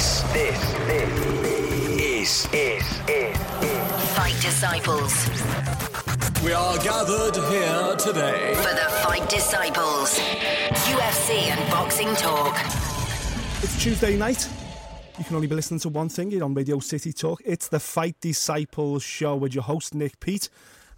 This, this, this is, is, is, is Fight Disciples. We are gathered here today For the Fight Disciples. UFC and boxing talk. It's Tuesday night. You can only be listening to one thing here on Radio City Talk. It's the Fight Disciples show with your host, Nick Peet.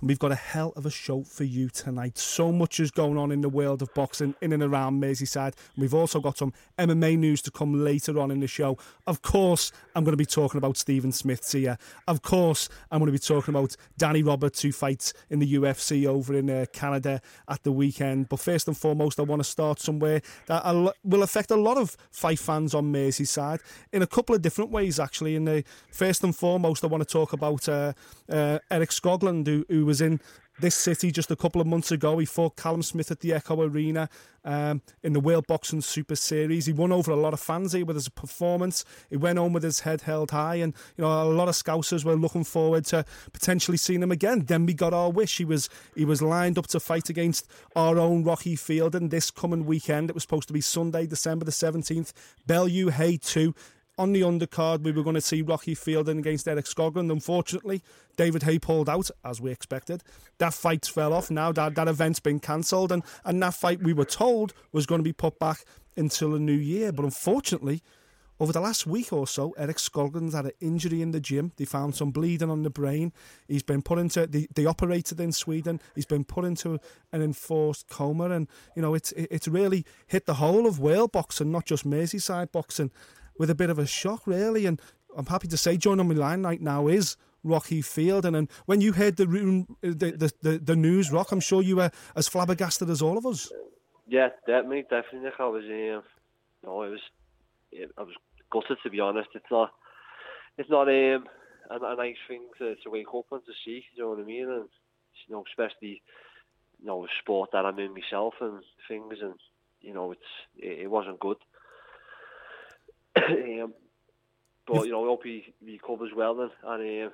And we've got a hell of a show for you tonight. So much is going on in the world of boxing in and around Merseyside. And we've also got some MMA news to come later on in the show. Of course, I'm going to be talking about Stephen Smith here. Of course, I'm going to be talking about Danny Roberts, who fights in the UFC over in uh, Canada at the weekend. But first and foremost, I want to start somewhere that will affect a lot of fight fans on Merseyside in a couple of different ways, actually. And uh, first and foremost, I want to talk about uh, uh, Erik Skoglund, who, who was in this city just a couple of months ago. He fought Callum Smith at the Echo Arena um, in the World Boxing Super Series. He won over a lot of fans here with his performance. He went home with his head held high, and you know a lot of Scousers were looking forward to potentially seeing him again. Then we got our wish. He was he was lined up to fight against our own Rocky Fielding this coming weekend. It was supposed to be Sunday, December the seventeenth. Bellew Haye two on the undercard, we were going to see Rocky Fielding against Erik Skoglund. Unfortunately, David Haye pulled out, as we expected. That fight fell off. Now that, that event's been cancelled, and, and that fight, we were told, was going to be put back until the new year. But unfortunately, over the last week or so, Erik Skoglund's had an injury in the gym. They found some bleeding on the brain. He's been put into, they, they operated in Sweden. He's been put into an enforced coma. And, you know, it's, it's really hit the whole of Wales boxing, not just Merseyside boxing with a bit of a shock, really. And I'm happy to say, joining me line right now is Rocky Field. And, and when you heard the, room, the, the, the, news, Rock, I'm sure you were as flabbergasted as all of us. Yeah, definitely, definitely. I was, um, no, it was, I was gutted to be honest. It's not, it's not um, a, a nice thing to, to wake up and to see. You know what I mean? And you know, especially, you know, sport that I'm in myself and things, and you know, it's it, it wasn't good. um, but you know, I hope he recovers well then, and um,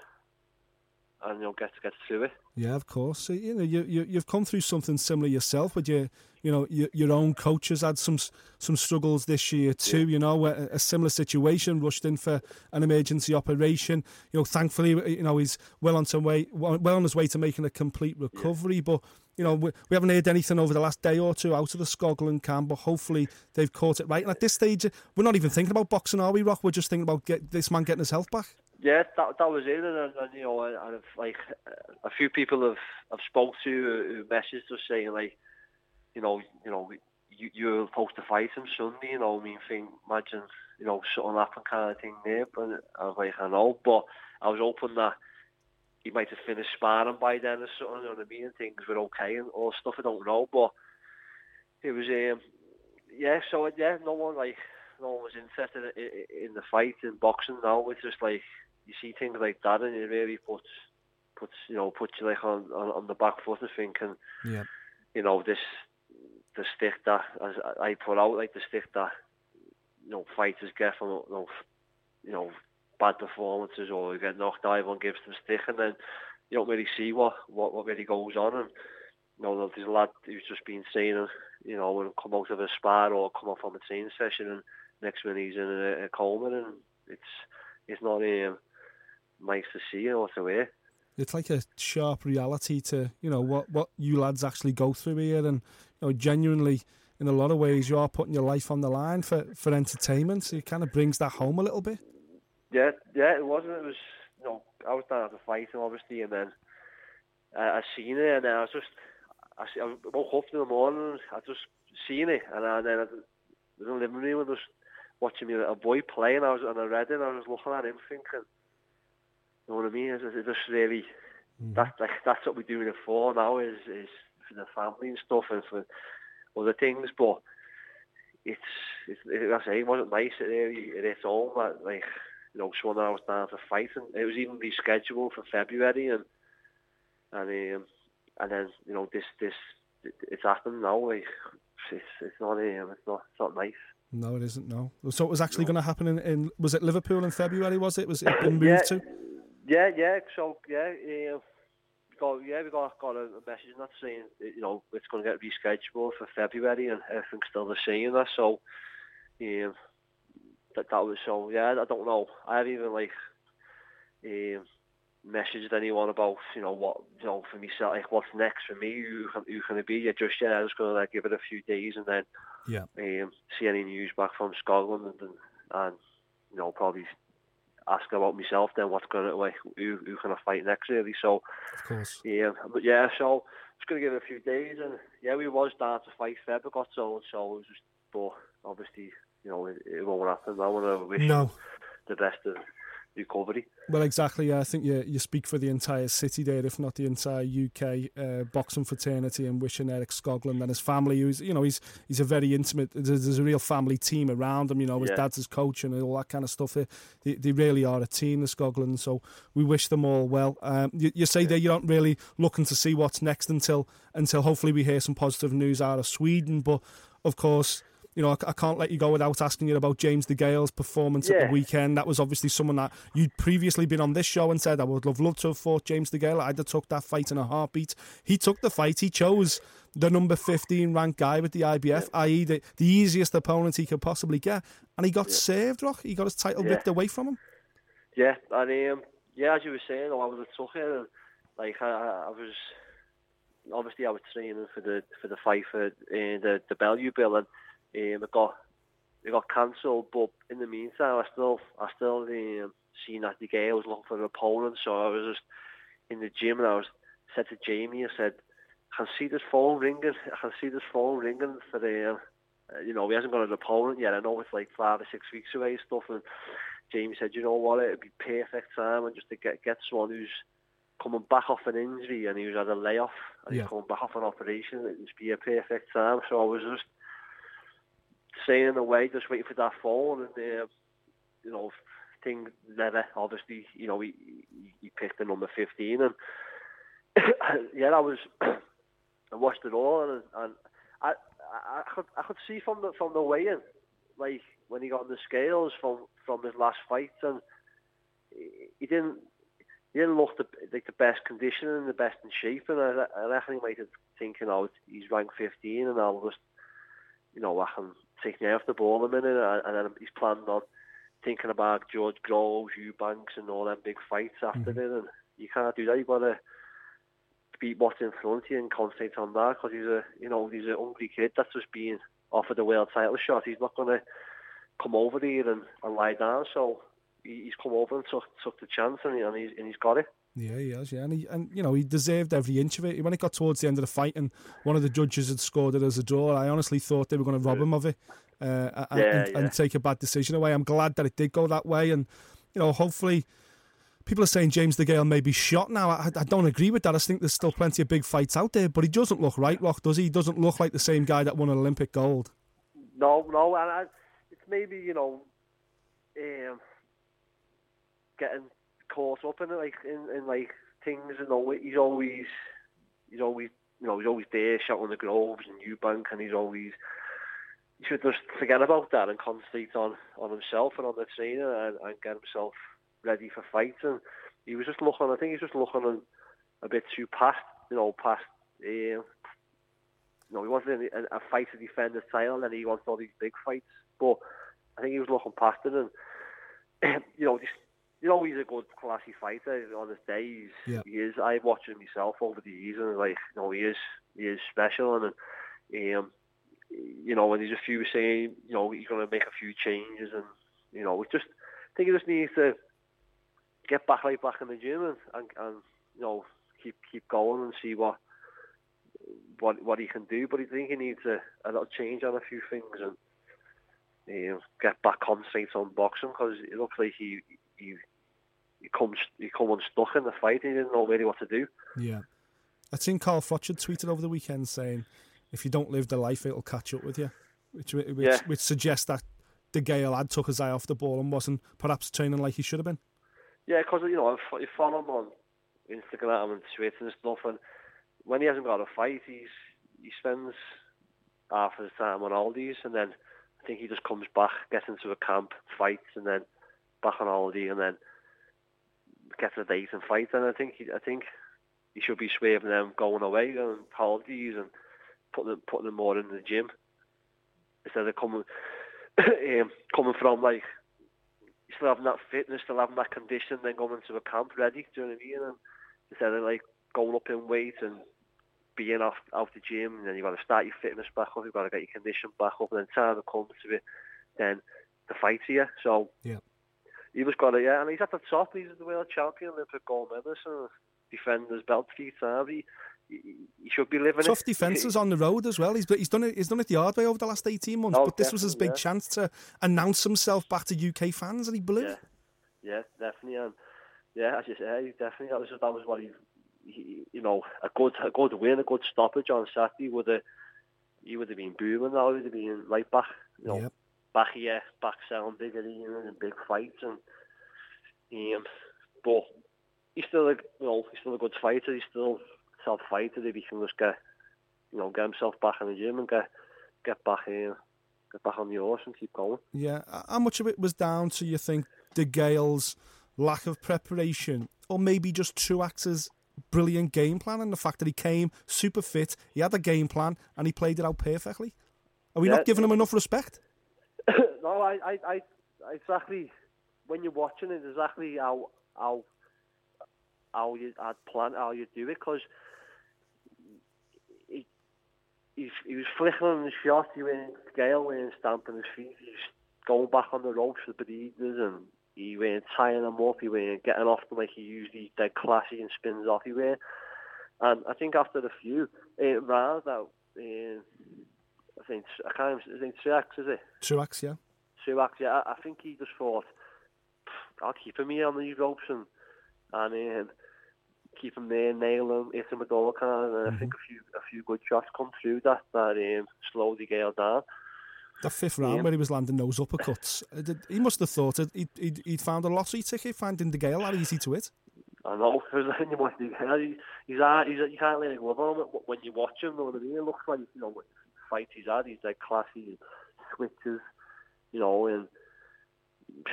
and you know, gets get through it. Yeah, of course. So, you know, you, you you've come through something similar yourself, but you you know your, your own coach has had some some struggles this year too. Yeah. You know, a, a, similar situation, rushed in for an emergency operation. You know, thankfully, uh, you know he's well on some way, well on his way to making a complete recovery. Yeah. But you know, we, we, haven't heard anything over the last day or two out of the Skoglund camp, but hopefully they've caught it right. And at this stage, uh, we're not even thinking about boxing, are we, Rock? We're just thinking about get this man getting his health back. Yeah, that that was it, and, and you know, and, and like a few people have have spoke to who messaged us saying like, you know, you know, you you're supposed to fight him Sunday, you know. I mean, think imagine you know something happen kind of thing there, but I was like, I know, but I was hoping that he might have finished sparring by then or something, you know what I mean? Things were okay and all stuff. I don't know, but it was um, yeah. So yeah, no one like no one was interested in, in the fight in boxing now. It's just like you see things like that and it really puts puts you know puts you like on on, on the back foot and thinking, yeah. you know this the stick that as I put out like the stick that you know fighters get from you know, you know bad performances or you get knocked out on gives them stick and then you don't really see what what, what really goes on and you know there's a lad who's just been saying you know when come out of a spar or come off from a training session and next minute he's in a, a coma and it's it's not um, nice to see or to hear. It's like a sharp reality to you know what what you lads actually go through here, and you know genuinely in a lot of ways you are putting your life on the line for for entertainment. So it kind of brings that home a little bit. Yeah, yeah, it wasn't. It was you know I was down at the fight obviously, and then uh, I seen it, and then I was just I, I woke up in the morning, I just seen it, and, and then I, was in the living room and was watching me a boy playing. I was and I read it, and I was looking at him thinking you know what I mean? It's, it's just really mm. that like that's what we're doing it for now is is for the family and stuff and for other things. But it's it's it, I say it wasn't nice. at, really it hit home that like you know someone I was down to fight and it was even rescheduled for February and and um, and then you know this this it, it's happened now. Like it's it's not um, it's not it's not nice. No, it isn't. No. So it was actually no. going to happen in, in was it Liverpool in February? Was it? Was it been moved yeah, to? Yeah, yeah. So yeah, uh, got yeah we got got a message not saying you know it's going to get rescheduled for February and everything's still the same. That so um, that that was so. Yeah, I don't know. I haven't even like um, messaged anyone about you know what you know for myself like what's next for me who can who can it be yeah, just yet I was gonna like give it a few days and then Yeah. um, see any news back from Skoglund and and, and you know probably ask about myself then what's gonna like who who can I fight next really so Of course. yeah but yeah so it's gonna give it a few days and yeah we was down to fight Feb but got told so it was just but obviously you know it, it won't happen I want to wish No. the best of recovery Well, exactly. Yeah, I think you you speak for the entire city there, if not the entire UK uh, boxing fraternity, and wishing Erik Skoglund and his family. Who's you know he's he's a very intimate. There's, there's a real family team around him. You know his Yeah. dad's his coach and all that kind of stuff. They, they, they really are a team, the Skoglund. So we wish them all well. Um, you, you say that you're not really looking to see what's next until until hopefully we hear some positive news out of Sweden. But of course. You know, I, I can't let you go without asking you about James DeGale's performance at the weekend. That was obviously someone that you'd previously been on this show and said I would have loved to have fought James DeGale. I'd have took that fight in a heartbeat. He took the fight. He chose the number 15 ranked guy with the IBF, i.e. The, the easiest opponent he could possibly get. And he got saved, Rock. He got his title Yeah. ripped away from him. Yeah, and um, yeah, as you were saying, I was a tucker, and like I, I was obviously I was training for the for the fight for uh, the the Bellew bill, and um, it got it got cancelled. But in the meantime, I still I still um, seen that the guy was looking for an opponent, so I was just in the gym, and I was said to Jamie, I said, I can see this phone ringing, I can see this phone ringing for the. Uh, you know, he hasn't got an opponent yet. I know it's like five or six weeks away and stuff. And Jamie said, you know what, it'd be perfect time and just to get get someone who's coming back off an injury and who's had a layoff and Yeah. he's coming back off an operation. It'd just be a perfect time. So I was just staying away, just waiting for that phone, and uh, you know, thing never. Obviously, you know, he he, picked the number fifteen, and yeah, I was. I watched it all, and, and I, I, could I could see from the from the weigh-in, like when he got on the scales from from his last fight, and he, didn't he didn't look the, like the best condition and the best in shape, and I, I reckon he might have thinking, oh, he's ranked 15, and I'll just you know I can take me off the ball a minute, and, and then he's planning on thinking about George Groves, Eubanks, and all them big fights after mm-hmm. it, and you can't do that. You've got to beat what's in front of you and concentrate on that because he's a you know he's a hungry kid that's just being offered a world title shot. He's not going to come over here and, and lie down. So he, he's come over and took took the chance and, he, and he's and he's got it. Yeah, he has. Yeah, and he, and you know he deserved every inch of it. When it got towards the end of the fight, and one of the judges had scored it as a draw, I honestly thought they were going to rob him of it uh, and, Yeah, and, yeah. and take a bad decision away. I'm glad that it did go that way, and you know hopefully. People are saying James DeGale may be shot now. I, I don't agree with that. I think there's still plenty of big fights out there, but he doesn't look right, Rock, does he? He doesn't look like the same guy that won an Olympic gold. No, no, and I, it's maybe you know, um, getting caught up in like in, in like things. and know, he's always, he's always, you know, he's always there shouting the Groves and Eubank, and he's always. He should just forget about that and concentrate on, on himself and on the trainer and, and get himself ready for fights. And he was just looking. I think he's just looking a, bit too past, you know, past. Um, you know, he wanted a, a fight to defend his title, and he wants all these big fights. But I think he was looking past it, and you know, just, you know, he's a good, classy fighter on his day. He's, Yeah. He is. I watched him myself over the years, and like, you know, he is, he is special, and um, you know, when there's a few saying, you know, he's going to make a few changes, and you know, just I think he just needs to get back right back in the gym and, and, and you know keep keep going and see what what what he can do. But I think he needs a, a little change on a few things and you know, get back concentrate on boxing because it looks like he he he comes he come unstuck in the fight. He didn't know really what to do. Yeah. I'd seen Carl Froch had tweeted over the weekend saying, if you don't live the life, it'll catch up with you, which which, Yeah. which suggests that DeGale had took his eye off the ball and wasn't perhaps training like he should have been. Yeah, because you know I you follow him on Instagram and Twitter and stuff, and when he hasn't got a fight, he's he spends half of his time on holidays, and then I think he just comes back, gets into a camp, fights, and then back on holiday, and then gets a date and fights. And I think he, I think he should be swerving them going away on holidays and putting them, putting them more in the gym instead of coming um, coming from like still having that fitness, still having that condition, then going into a camp ready. Do you know what I mean? And instead of like going up in weight and being off out the gym, and then you've got to start your fitness back up, you've got to get your condition back up, and then time to come to it, then the fight here. So Yeah. He was got it, yeah, and he's at the top. He's the world champion, Olympic gold medalist, and defending his belt three times. He, he, he should be living Tough it. defences on the road as well. He's he's done it. He's done it the hard way over the last eighteen months. Oh, but this was his big definitely, chance to announce himself back to UK fans, and he blew. Yeah, yeah, definitely, and yeah, as you say, he definitely that was that was what he, he you know, a good a good win, a good stoppage on Saturday would have he would have been booming he would have been right back, you know, Yep. Back here, back selling big arenas and big fights, and um, but he's still a know he's still a good fighter. He's still self fighter if he can just get you know get himself back in the gym and get get back in. Get back on the horse and keep going. Yeah. How much of it was down to you think DeGale's lack of preparation, or maybe just Two Truax's brilliant game plan and the fact that he came super fit, he had a game plan and he played it out perfectly? Are we Yeah, not giving him enough respect? no, I, I, I, exactly when you're watching it, exactly how how how you I'd plan how you do it because he, he he was flicking the shot, he went scale, went stamping his feet, he was going back on the ropes for the breeders and he went tying them up, he went getting off them like he usually dead classy and spins off he went. And I think after the few eight rounds that uh, I think I can't even, I think Truax is it? Truax, yeah. Truax, yeah, I, I think he just thought, I'll keep him here on these ropes and and um, keep him there, nail him, hit him with all kind. And I think a few a few good shots come through that that um, slowed DeGale down. The fifth round Yeah. where he was landing those uppercuts, uh, he must have thought he'd, he'd, he'd found a lottery ticket finding DeGale that easy to hit. I know you watch the Gale, he, he's hard, he's you can't let it go on him when you watch him. Know what I mean? It looks like you know what fight he's had. He's like classy switches, you know, and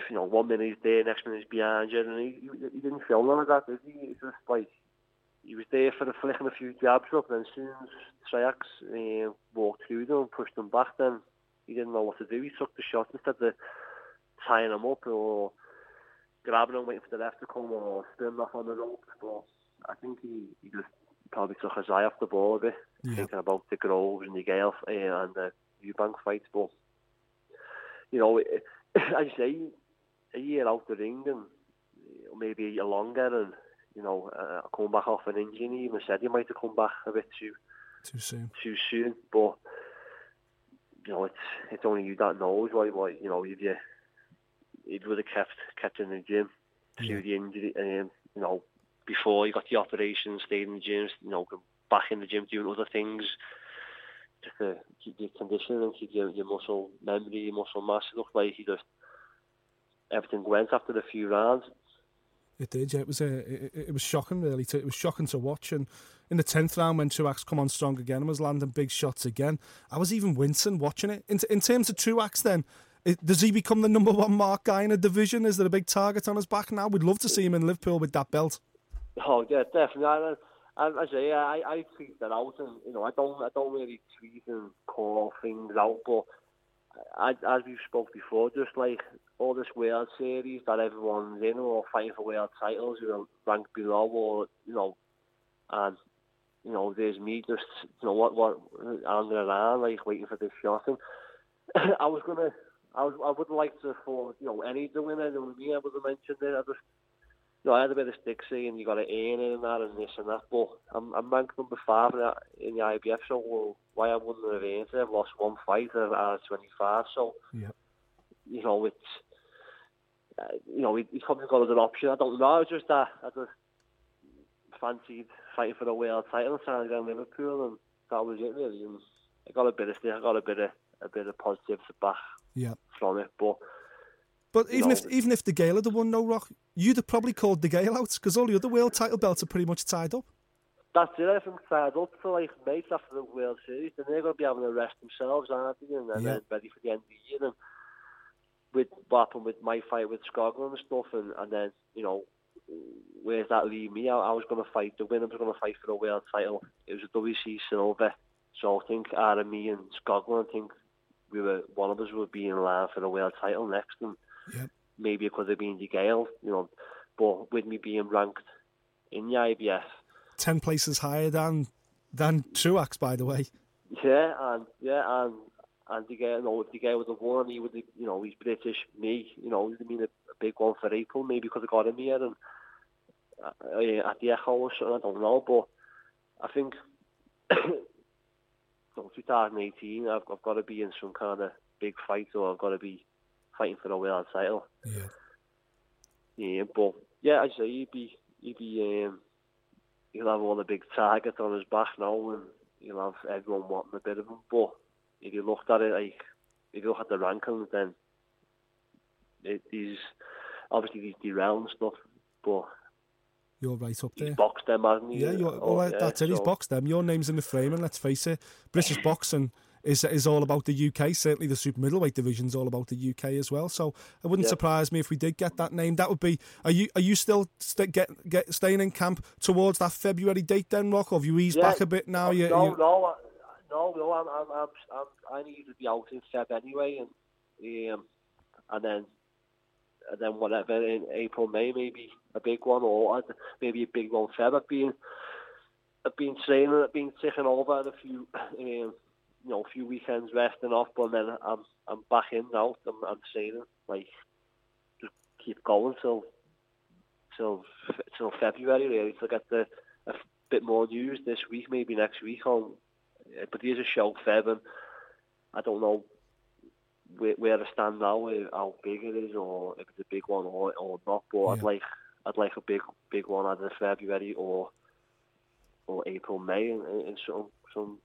you know one minute he's there, next minute he's behind you, and he, he, he didn't feel none of that, did he? It's just like he was there for the flicking a few jabs up, and as soon as Truax uh, walked through them and pushed them back, then he didn't know what to do. He took the shot instead of tying him up or grabbing him, waiting for the left to come or spinning off on the ropes. But I think he, he just probably took his eye off the ball a bit, Yeah. thinking about the Groves and the Gale uh, and the Eubank fights. But, you know, it, as you say, a year out the ring and maybe a year longer and, you know, uh, coming back off an injury, he even said he might have come back a bit too Too soon. too soon. But you know, it's it's only you that knows what what you know. If you he would have kept kept in the gym through the injury, um, you know, before he got the operation, stayed in the gym, you know, back in the gym doing other things. Just to keep your conditioning and keep your, your muscle memory, your muscle mass. It looked like he just everything went after a few rounds. It did, yeah. It was uh, it, it was shocking, really. To, it was shocking to watch. And in the tenth round, when Truax come on strong again and was landing big shots again, I was even wincing watching it. In, in terms of Truax, then, it, does he become the number one mark guy in a division? Is there a big target on his back now? We'd love to see him in Liverpool with that belt. Oh yeah, definitely. And, and I say, I I tweet that out, and you know, I don't I don't really tweet and call things out, but I, as we've spoke before, just like all this World Series that everyone's in or fighting for world titles, who are ranked below, or you know, and you know, there's me just you know what what hanging around like waiting for this shot, and I was gonna. I, was, I would like to for you know any of the. You know, I mean? I would have mentioned it. I just you know, I had a bit of stick saying you got to earn it and that and this and that, but I'm, I'm ranked number five in the, in the IBF, so well, why I wouldn't have earned it? I've lost one fight out of 25, so, Yeah. you know, it's, uh, you know, he, he's probably got other option. I don't know, just that I just fancied fighting for the world title, trying to get in Liverpool, and that was it really. And I got a bit of stick, I got a bit of, a bit of positive back Yeah. from it, but But even if even if DeGale had won no rock, you'd have probably called DeGale out because all the other world title belts are pretty much tied up. That's it. Think tied up for like mates after the World Series, then they're going to be having a rest themselves, aren't they? And then, Yeah. ready for the end of the year. And with what happened with my fight with Skoglund and stuff, and, and then you know, where's that leave me? I, I was going to fight. The winner was going to fight for the world title. It was a WC silver. So I think out of me and Skoglund, I think we were one of us would be in line for the world title next. And Yep. maybe it could have been DeGale, you know, but with me being ranked in the IBF, ten places higher than than Truax, by the way. yeah, and yeah, and and DeGale, you know, if DeGale would have won, he would, have, you know, he's British, me, you know, he'd have been a, a big one for April, maybe because I got him here and uh, at the Echo or something, I don't know, but I think. so 2018, I've, I've got to be in some kind of big fight, or I've got to be fighting for a world title. Yeah. Yeah, but yeah, I'd say he'd be he'd be um, he'll have all the big targets on his back now, and he'll have everyone wanting a bit of him. But if you looked at it like if you look at the rankings, then it is obviously these derail and stuff, but You're right up he's there. boxed them, hasn't he? Yeah, you're, Oh, well, yeah, that's it. He's so- boxed them. Your name's in the frame, and let's face it, British boxing is is all about the UK. Certainly, the super middleweight division is all about the UK as well. So it wouldn't Yeah. surprise me if we did get that name. That would be. Are you are you still st- get get staying in camp towards that February date then, Rock? Or have you eased Yeah. back a bit now? You, no, you, no, I- no, no. I'm, I'm, I'm, I need to be out in Feb anyway, and um, and then, and then whatever in April, May, maybe a big one, or maybe a big one Feb. I've been, I've been training, I've been taking over a few, um, you know, a few weekends resting off, but then I'm, I'm back in now. I'm, I'm training, like, just keep going till, till, till February really to get the a bit more news this week, maybe next week on. uh, But there's a show Feb, and I don't know where, where I stand now, uh, how big it is, or if it's a big one or, or not. But I'd like I'd like a big big one either February or or April May, in, in some some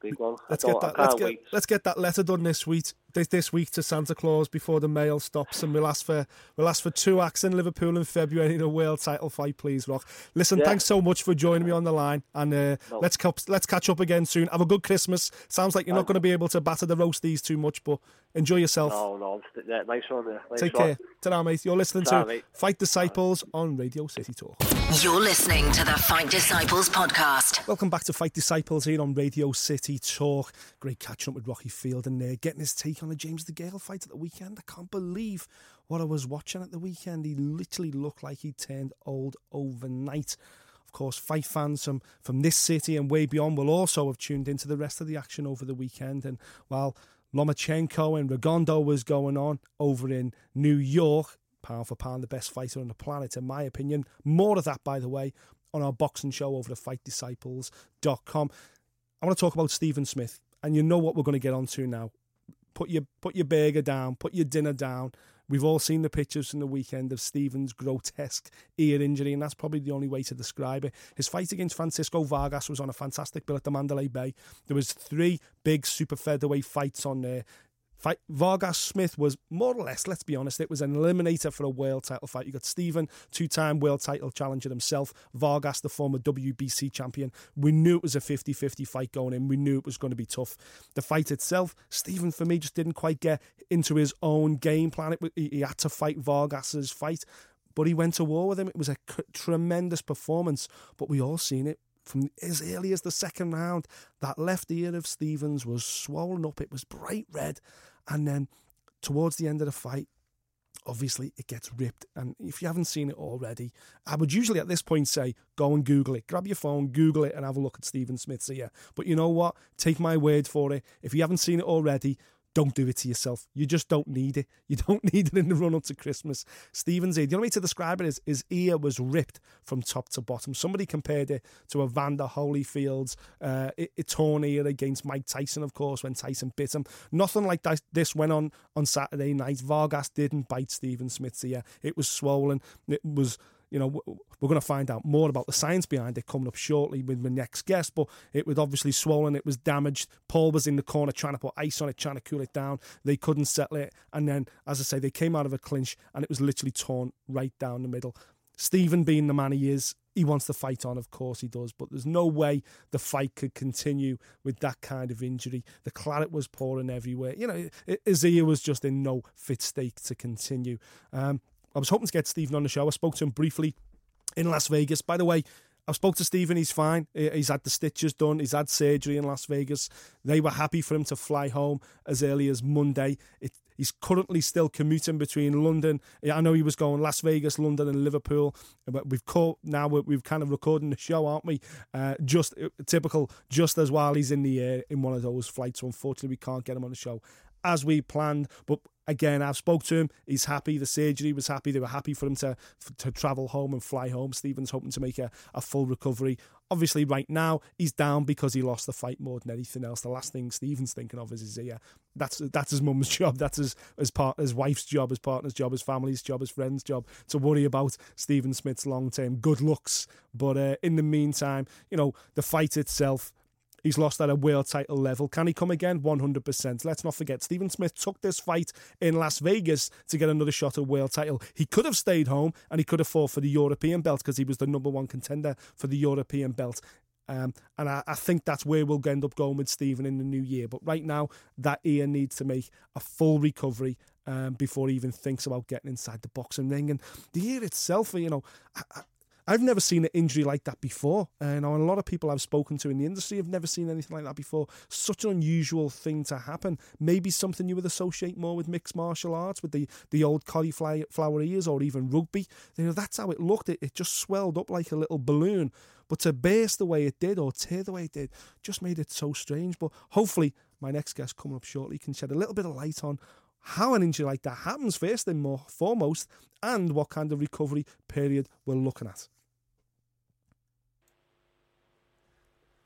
big one. let's get that. Let's get let's get that letter done this week. This, this week to Santa Claus before the mail stops, and we'll ask for we'll ask for Truax in Liverpool in February in a world title fight, please, Rock. Listen, Yeah. thanks so much for joining me on the line, and uh, No. let's let's catch up again soon. Have a good Christmas. Sounds like you're not going to be able to batter the roasties too much, but enjoy yourself. No, no, yeah, nice one there. Nice Take one. care. Ta-ra, mate. You're listening Ta-ra, to mate. Fight Disciples on Radio City Talk. You're listening to the Fight Disciples podcast. Welcome back to Fight Disciples here on Radio City Talk. Great catching up with Rocky Field and uh, getting his take on the James DeGale fight at the weekend. I can't believe what I was watching at the weekend. He literally looked like he turned old overnight. Of course, fight fans from, from this city and way beyond will also have tuned into the rest of the action over the weekend. And while Lomachenko and Rigondeaux was going on over in New York, pound for pound, the best fighter on the planet, in my opinion. More of that, by the way, on our boxing show over at fightdisciples.com. I want to talk about Stephen Smith, and you know what we're going to get onto now. Put your put your burger down, put your dinner down. We've all seen the pictures from the weekend of Stephen's grotesque ear injury, and that's probably the only way to describe it. His fight against Francisco Vargas was on a fantastic bill at the Mandalay Bay. There was three big super featherweight fights on there. Fight Vargas Smith was more or less, let's be honest, it was an eliminator for a world title fight. You got Stephen, two time world title challenger himself, Vargas, the former WBC champion. We knew it was a 50 50 fight going in. We knew it was going to be tough. The fight itself, Stephen, for me, just didn't quite get into his own game plan. It, he he had to fight Vargas's fight, but he went to war with him. It was a tremendous performance, but we all seen it from as early as the second round. That left ear of Stevens was swollen up. It was bright red. And then towards the end of the fight, obviously it gets ripped. And if you haven't seen it already, I would usually at this point say, go and Google it. Grab your phone, Google it, and have a look at Stephen Smith's ear. But you know what? Take my word for it. If you haven't seen it already, don't do it to yourself. You just don't need it. You don't need it in the run up to Christmas. Stephen's ear, the only way to describe it is his ear was ripped from top to bottom. Somebody compared it to Evander Holyfield's uh, torn ear against Mike Tyson, of course, when Tyson bit him. Nothing like that. This went on on Saturday night. Vargas didn't bite Stephen Smith's ear. It was swollen. It was you know, we're going to find out more about the science behind it coming up shortly with my next guest. But it was obviously swollen, it was damaged. Paul was in the corner trying to put ice on it, trying to cool it down. They couldn't settle it. And then, as I say, they came out of a clinch and it was literally torn right down the middle. Stephen, being the man he is, he wants to fight on, of course he does, but there's no way the fight could continue with that kind of injury. The claret was pouring everywhere. You know, ear was just in no fit state to continue. Um, I was hoping to get Stephen on the show. I spoke to him briefly in Las Vegas. By the way, I spoke to Stephen. He's fine. He's had the stitches done. He's had surgery in Las Vegas. They were happy for him to fly home as early as Monday. It, he's currently still commuting between London. I know he was going Las Vegas, London, and Liverpool. But we've caught now. We've kind of recording the show, aren't we? Uh, just uh, typical. Just as while he's in the air in one of those flights. So unfortunately, we can't get him on the show as we planned. But again, I've spoke to him. He's happy. The surgery was happy. They were happy for him to to travel home and fly home. Stephen's hoping to make a, a full recovery. Obviously, right now he's down because he lost the fight more than anything else. The last thing Stephen's thinking of is his ear. That's that's his mum's job. That's his his part, his wife's job, his partner's job, his family's job, his friend's job to worry about Stephen Smith's long term good looks. But uh, in the meantime, you know the fight itself He's lost at a world title level. Can he come again? 100%. Let's not forget, Stephen Smith took this fight in Las Vegas to get another shot at world title. He could have stayed home and he could have fought for the European belt because he was the number one contender for the European belt. Um, and I, I, think that's where we'll end up going with Stephen in the new year. But right now, that ear needs to make a full recovery um, before he even thinks about getting inside the boxing ring. And the ear itself, you know, I, I've never seen an injury like that before. And a lot of people I've spoken to in the industry have never seen anything like that before. Such an unusual thing to happen. Maybe something you would associate more with mixed martial arts, with the, the old cauliflower ears or even rugby. You know, that's how it looked. It, it just swelled up like a little balloon. But to burst the way it did or tear the way it did just made it so strange. But hopefully, my next guest coming up shortly can shed a little bit of light on how an injury like that happens first and more foremost, and what kind of recovery period we're looking at.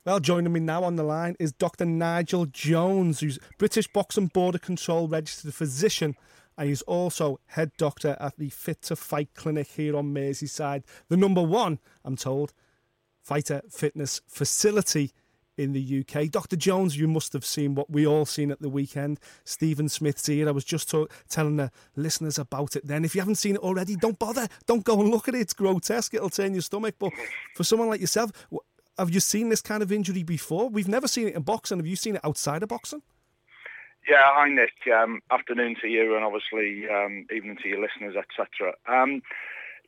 Well, joining me now on the line is Dr. Nigel Jones, who's British Boxing Board of Control registered physician, and he's also head doctor at the Fit to Fight clinic here on Merseyside, the number one, I'm told, fighter fitness facility in the UK. Dr. Jones, you must have seen what we all seen at the weekend. Stephen Smith's ear. I was just telling the listeners about it then. If you haven't seen it already, don't bother. Don't go and look at it. It's grotesque. It'll turn your stomach. But for someone like yourself, have you seen this kind of injury before? We've never seen it in boxing. Have you seen it outside of boxing? Yeah, hi Nick. Um, afternoon to you, and obviously um, evening to your listeners, etc. Um,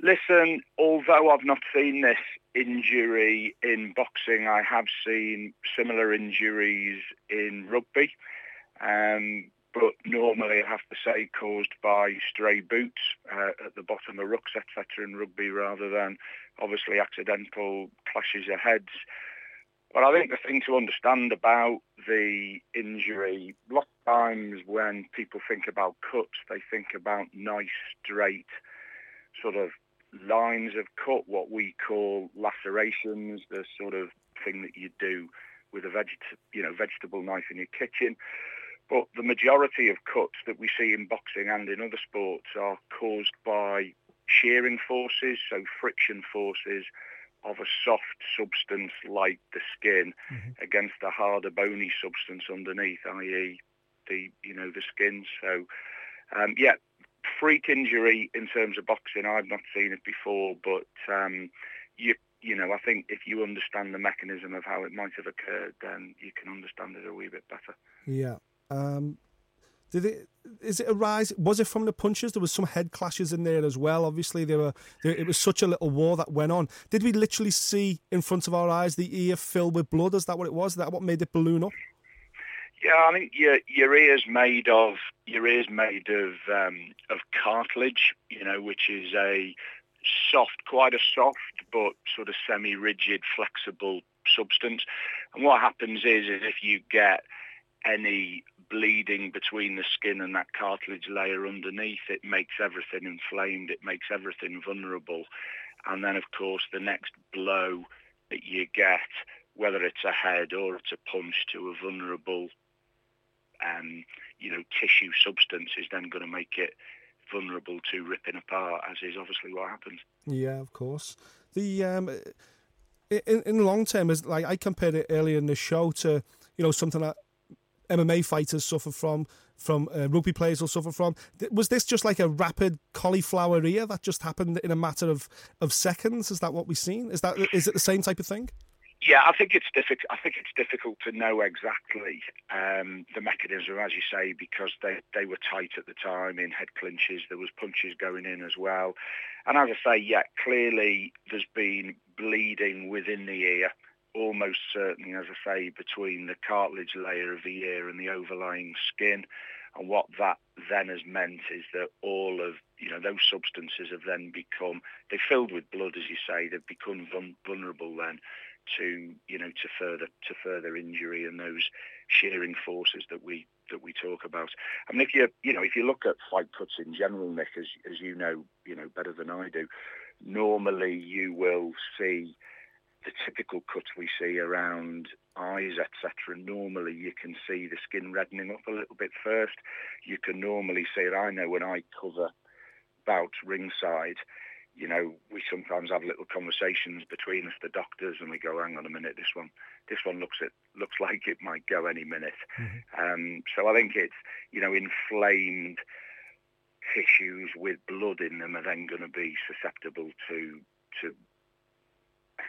listen, although I've not seen this injury in boxing, I have seen similar injuries in rugby. Um, but normally I have to say caused by stray boots uh, at the bottom of rucks, etc. in rugby rather than obviously accidental clashes of heads. But I think the thing to understand about the injury, a lot of times when people think about cuts, they think about nice, straight, sort of lines of cut, what we call lacerations, the sort of thing that you do with a veget- you know, vegetable knife in your kitchen. But the majority of cuts that we see in boxing and in other sports are caused by shearing forces, so friction forces of a soft substance like the skin mm-hmm. against a harder bony substance underneath, i.e. the you know the skin. So um, yeah, freak injury in terms of boxing. I've not seen it before, but um, you you know I think if you understand the mechanism of how it might have occurred, then you can understand it a wee bit better. Yeah. Um, did it? Is it a rise? Was it from the punches? There was some head clashes in there as well. Obviously, there were. There, it was such a little war that went on. Did we literally see in front of our eyes the ear fill with blood? Is that what it was? Is that what made it balloon up? Yeah, I think your your ear's made of your ear's made of um, of cartilage. You know, which is a soft, quite a soft but sort of semi-rigid, flexible substance. And what happens is, is if you get any bleeding between the skin and that cartilage layer underneath, it makes everything inflamed, it makes everything vulnerable. And then, of course, the next blow that you get, whether it's a head or it's a punch to a vulnerable, um, you know, tissue substance, is then going to make it vulnerable to ripping apart, as is obviously what happens. Yeah, of course. The um, in in the long term, is like I compared it earlier in the show to you know something that MMA fighters suffer from, from uh, rugby players will suffer from. Was this just like a rapid cauliflower ear that just happened in a matter of, of seconds? Is that what we've seen? Is that is it the same type of thing? Yeah, I think it's difficult. I think it's difficult to know exactly um, the mechanism, as you say, because they they were tight at the time in head clinches. There was punches going in as well, and as I say, yeah, clearly there's been bleeding within the ear, almost certainly, as I say, between the cartilage layer of the ear and the overlying skin. And what that then has meant is that all of you know those substances have then become they filled with blood, as you say. They've become vulnerable then to you know to further to further injury and those shearing forces that we that we talk about. I mean, if you you know if you look at fight cuts in general, Nick, as as you know you know better than I do, normally you will see the typical cuts we see around eyes, etc. Normally you can see the skin reddening up a little bit first. You can normally see it. I know when I cover bout ringside, you know, we sometimes have little conversations between us, the doctors, and we go, "Hang on a minute, this one, this one looks it looks like it might go any minute." Mm-hmm. Um, so I think it's you know inflamed tissues with blood in them are then going to be susceptible to to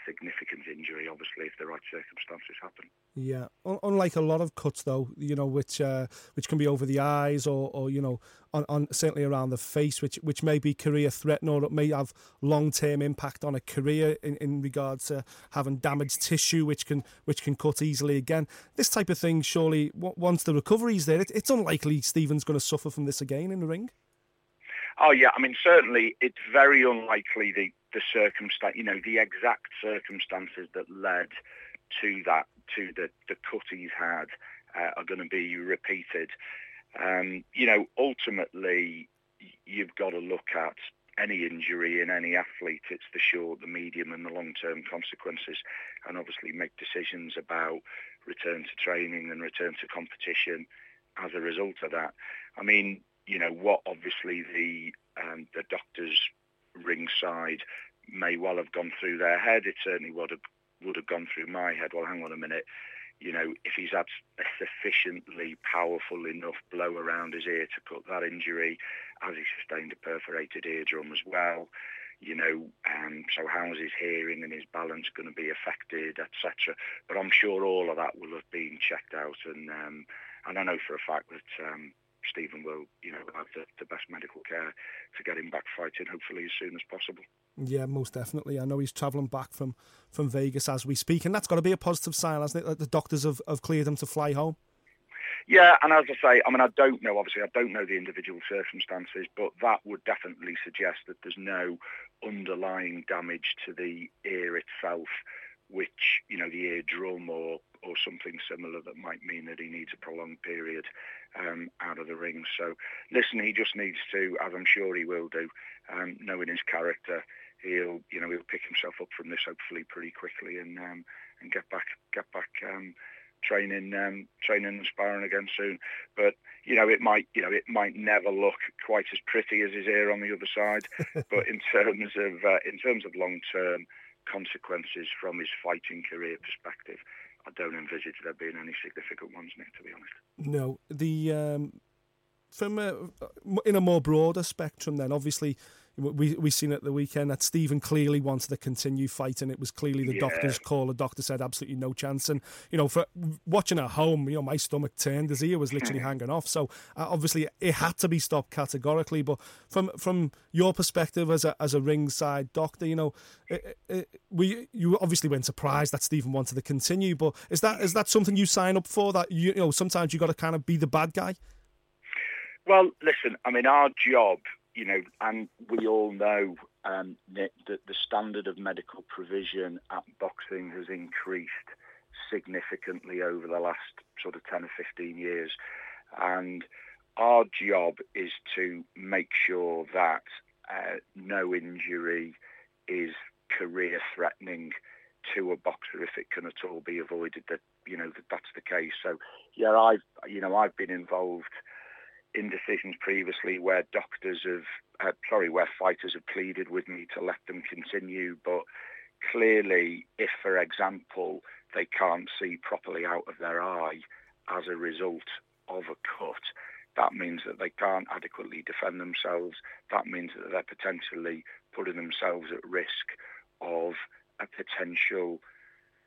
significant injury, obviously, if the right circumstances happen. Yeah, unlike a lot of cuts, though, you know, which uh, which can be over the eyes or, or you know, on, on certainly around the face, which which may be career threatening or it may have long term impact on a career in, in regards to having damaged tissue, which can which can cut easily again. This type of thing, surely, once the recovery's there, it, it's unlikely Stephen's going to suffer from this again in the ring. Oh yeah, I mean certainly it's very unlikely the the circumstance, you know, the exact circumstances that led to that to the the cut he's had uh, are going to be repeated. Um, you know, ultimately you've got to look at any injury in any athlete. It's the short, the medium, and the long-term consequences, and obviously make decisions about return to training and return to competition as a result of that. I mean, you know what obviously the um, the doctors ringside may well have gone through their head. It certainly would have would have gone through my head. Well, hang on a minute. You know, if he's had a sufficiently powerful enough blow around his ear to cut that injury, has he sustained a perforated eardrum as well? You know, um, so how is his hearing and his balance going to be affected, etc. But I'm sure all of that will have been checked out, and um, and I know for a fact that um, Stephen will, you know, have the, the best medical care to get him back fighting, hopefully as soon as possible. Yeah, most definitely. I know he's travelling back from, from Vegas as we speak, and that's got to be a positive sign, hasn't it? That the doctors have, have cleared him to fly home. Yeah, and as I say, I mean, I don't know, obviously, I don't know the individual circumstances, but that would definitely suggest that there's no underlying damage to the ear itself, which, you know, the eardrum or, or something similar that might mean that he needs a prolonged period um, out of the ring. So, listen, he just needs to, as I'm sure he will do, um, knowing his character, he'll, you know, he'll pick himself up from this hopefully pretty quickly and um, and get back, get back. Um, training um, training and sparring again soon but you know it might you know it might never look quite as pretty as his ear on the other side but in terms of uh, in terms of long term consequences from his fighting career perspective I don't envisage there being any significant ones, Nick. To be honest. No, the um, from a, in a more broader spectrum, then obviously we we seen at the weekend that Stephen clearly wanted to continue fighting. It was clearly the yeah. doctor's call. The doctor said absolutely no chance. And you know, for watching at home, you know, my stomach turned. His ear was literally hanging off. So uh, obviously, it had to be stopped categorically. But from from your perspective as a as a ringside doctor, you know, it, it, we you obviously weren't surprised that Stephen wanted to continue. But is that is that something you sign up for? That you, you know, sometimes you got to kind of be the bad guy. Well, listen, I mean, our job you know, and we all know um, that the standard of medical provision at boxing has increased significantly over the last sort of 10 or 15 years. And our job is to make sure that uh, no injury is career threatening to a boxer if it can at all be avoided that you know that that's the case so yeah i've you know i've been involved in decisions previously where doctors have, uh, sorry, where fighters have pleaded with me to let them continue, but clearly, if, for example, they can't see properly out of their eye as a result of a cut, that means that they can't adequately defend themselves. That means that they're potentially putting themselves at risk of a potential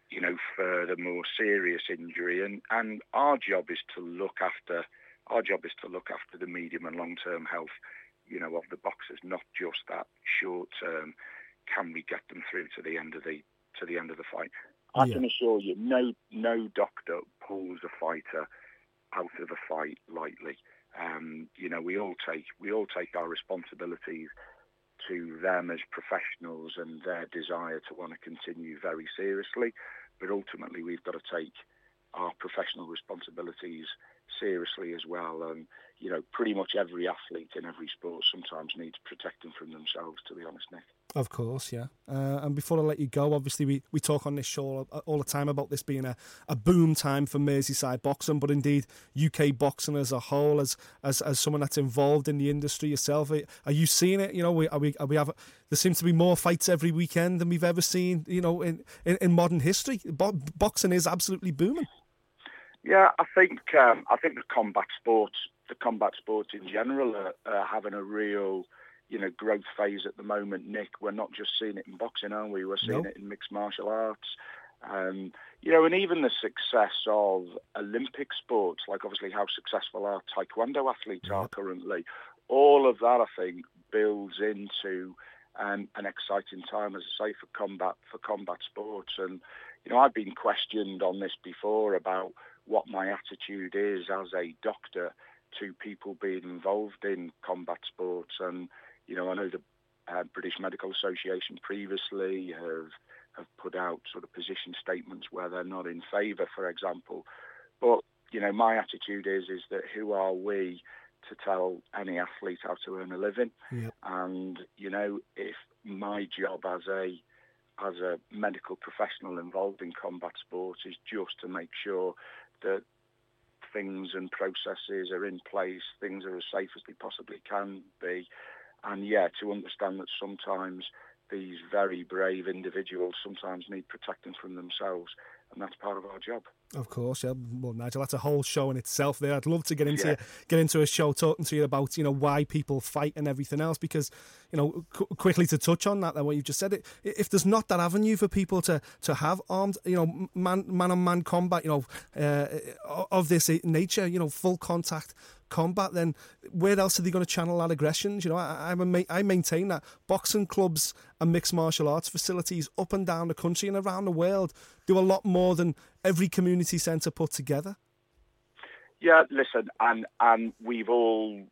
you know, further more serious injury. And, and our job is to look after our job is to look after the medium and long term health, you know, of the boxers, not just that short term. Can we get them through to the end of the to the end of the fight? I Yeah. can assure you, no no doctor pulls a fighter out of a fight lightly. Um, you know, we all take we all take our responsibilities to them as professionals and their desire to want to continue very seriously. But ultimately, we've got to take our professional responsibilities seriously as well. And you know, pretty much every athlete in every sport sometimes needs protecting from themselves. To be honest, Nick. Of course, yeah. Uh, and before I let you go, obviously we, we talk on this show all, the time about this being a, a boom time for Merseyside boxing, but indeed UK boxing as a whole, as as, as someone that's involved in the industry yourself, are are you seeing it? You know, we, are we are we have there seems to be more fights every weekend than we've ever seen. You know, in in, in modern history, Bo- boxing is absolutely booming. Yeah, I think um, I think the combat sports, the combat sports in general, are, are having a real, you know, growth phase at the moment. Nick, we're not just seeing it in boxing, are we? We're seeing No. it in mixed martial arts, um, you know, and even the success of Olympic sports, like obviously how successful our taekwondo athletes are currently. All of that, I think, builds into um, an exciting time, as I say, for combat for combat sports. And you know, I've been questioned on this before about what my attitude is as a doctor to people being involved in combat sports. And you know, I know the uh, British Medical Association previously have have put out sort of position statements where they're not in favour, for example. But you know, my attitude is is that who are we to tell any athlete how to earn a living? Yep. And you know, if my job as a as a medical professional involved in combat sports is just to make sure that things and processes are in place, things are as safe as they possibly can be, and yeah, to understand that sometimes these very brave individuals sometimes need protecting from themselves, and that's part of our job. Of course, yeah. Well, Nigel, that's a whole show in itself. There, I'd love to get into Yeah. get into a show talking to you about you know why people fight and everything else. Because you know, qu- quickly to touch on that, then what you just said, it if there's not that avenue for people to to have armed, you know, man man on man combat, you know, uh, of this nature, you know, full contact combat, then where else are they going to channel that aggression? You know, I, a, I maintain that boxing clubs and mixed martial arts facilities up and down the country and around the world do a lot more than every community centre put together. Yeah, listen, and and we've all,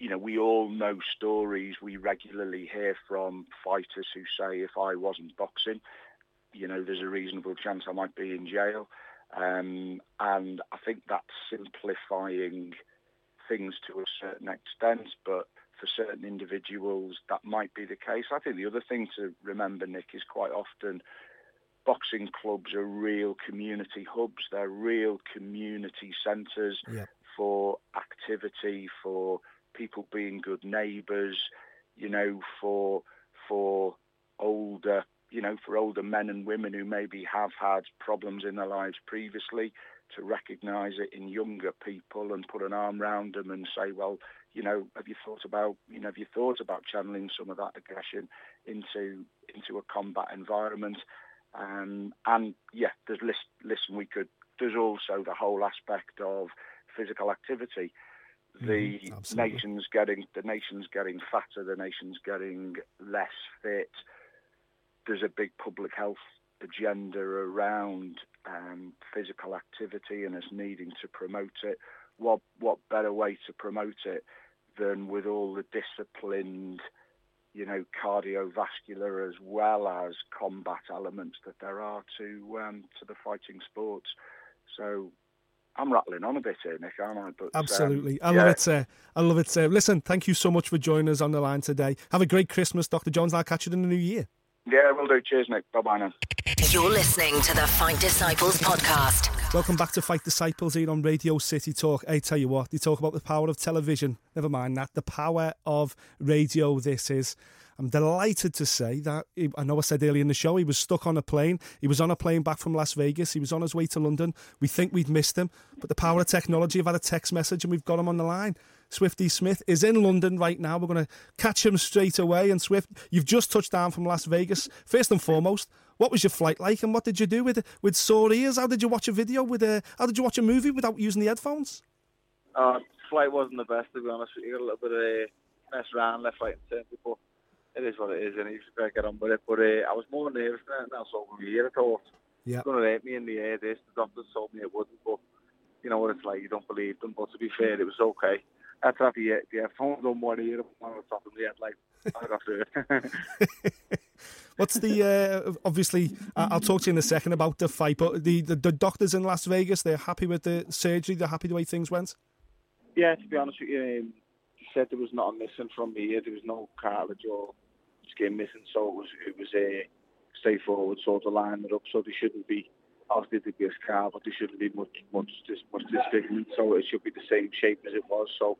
you know, we all know stories. We regularly hear from fighters who say, if I wasn't boxing, you know, there's a reasonable chance I might be in jail. Um, and I think that's simplifying things to a certain extent, but for certain individuals that might be the case. I think the other thing to remember, Nick, is quite often boxing clubs are real community hubs. They're real community centres for activity, for people being good neighbours, you know, for for older, you know, for older men and women who maybe have had problems in their lives previously, to recognise it in younger people and put an arm round them and say, well, you know, have you thought about, you know, have you thought about channeling some of that aggression into into a combat environment? Um, and yeah, there's list, listen, we could. There's also the whole aspect of physical activity. The Mhm, absolutely. nation's getting the nation's getting fatter. The nation's getting less fit. There's a big public health agenda around um, physical activity and us needing to promote it. What what better way to promote it than with all the disciplined you know, cardiovascular as well as combat elements that there are to um, to the fighting sports. So I'm rattling on a bit here, Nick, aren't I? But um, Absolutely. I yeah. love it, sir. I love it, sir. Listen, thank you so much for joining us on the line today. Have a great Christmas, Dr. Jones. I'll catch you in the new year. Yeah, we'll do. Cheers, Nick. Bye bye now. You're listening to the Fight Disciples podcast. Welcome back to Fight Disciples here on Radio City Talk. I tell you what, they talk about the power of television. Never mind that. The power of radio, this is. I'm delighted to say that he- I know I said earlier in the show he was stuck on a plane. He was on a plane back from Las Vegas. He was on his way to London. We think we'd missed him, but the power of technology. I've had a text message and we've got him on the line. Swifty Smith, is in London right now. We're going to catch him straight away. And Swift, you've just touched down from Las Vegas. First and foremost, what was your flight like, and what did you do with with sore ears? How did you watch a video with a? How did you watch a movie without using the headphones? Uh, flight wasn't the best to be honest. You got a little bit of mess around left, right, and centre, but it is what it is, and you just gotta get on with it. But uh, I was more nervous than anything else over year. I thought Yeah. it's gonna hurt me in the air. This the doctors told me it wouldn't, but you know what it's like. You don't believe them. But to be fair, it was okay. After having the, the headphones on one ear, one on top of the head, like I got it. What's the uh, obviously? I'll talk to you in a second about the fight, but the, the the doctors in Las Vegas, they're happy with the surgery. They're happy the way things went. Yeah, to be honest with you, um, he said there was nothing missing from me. There was no cartilage or skin missing, so it was it was a straightforward sort of line it up. So there shouldn't be obviously there'd be a scar, but there shouldn't be much much dis, much disfigurement. So it should be the same shape as it was. So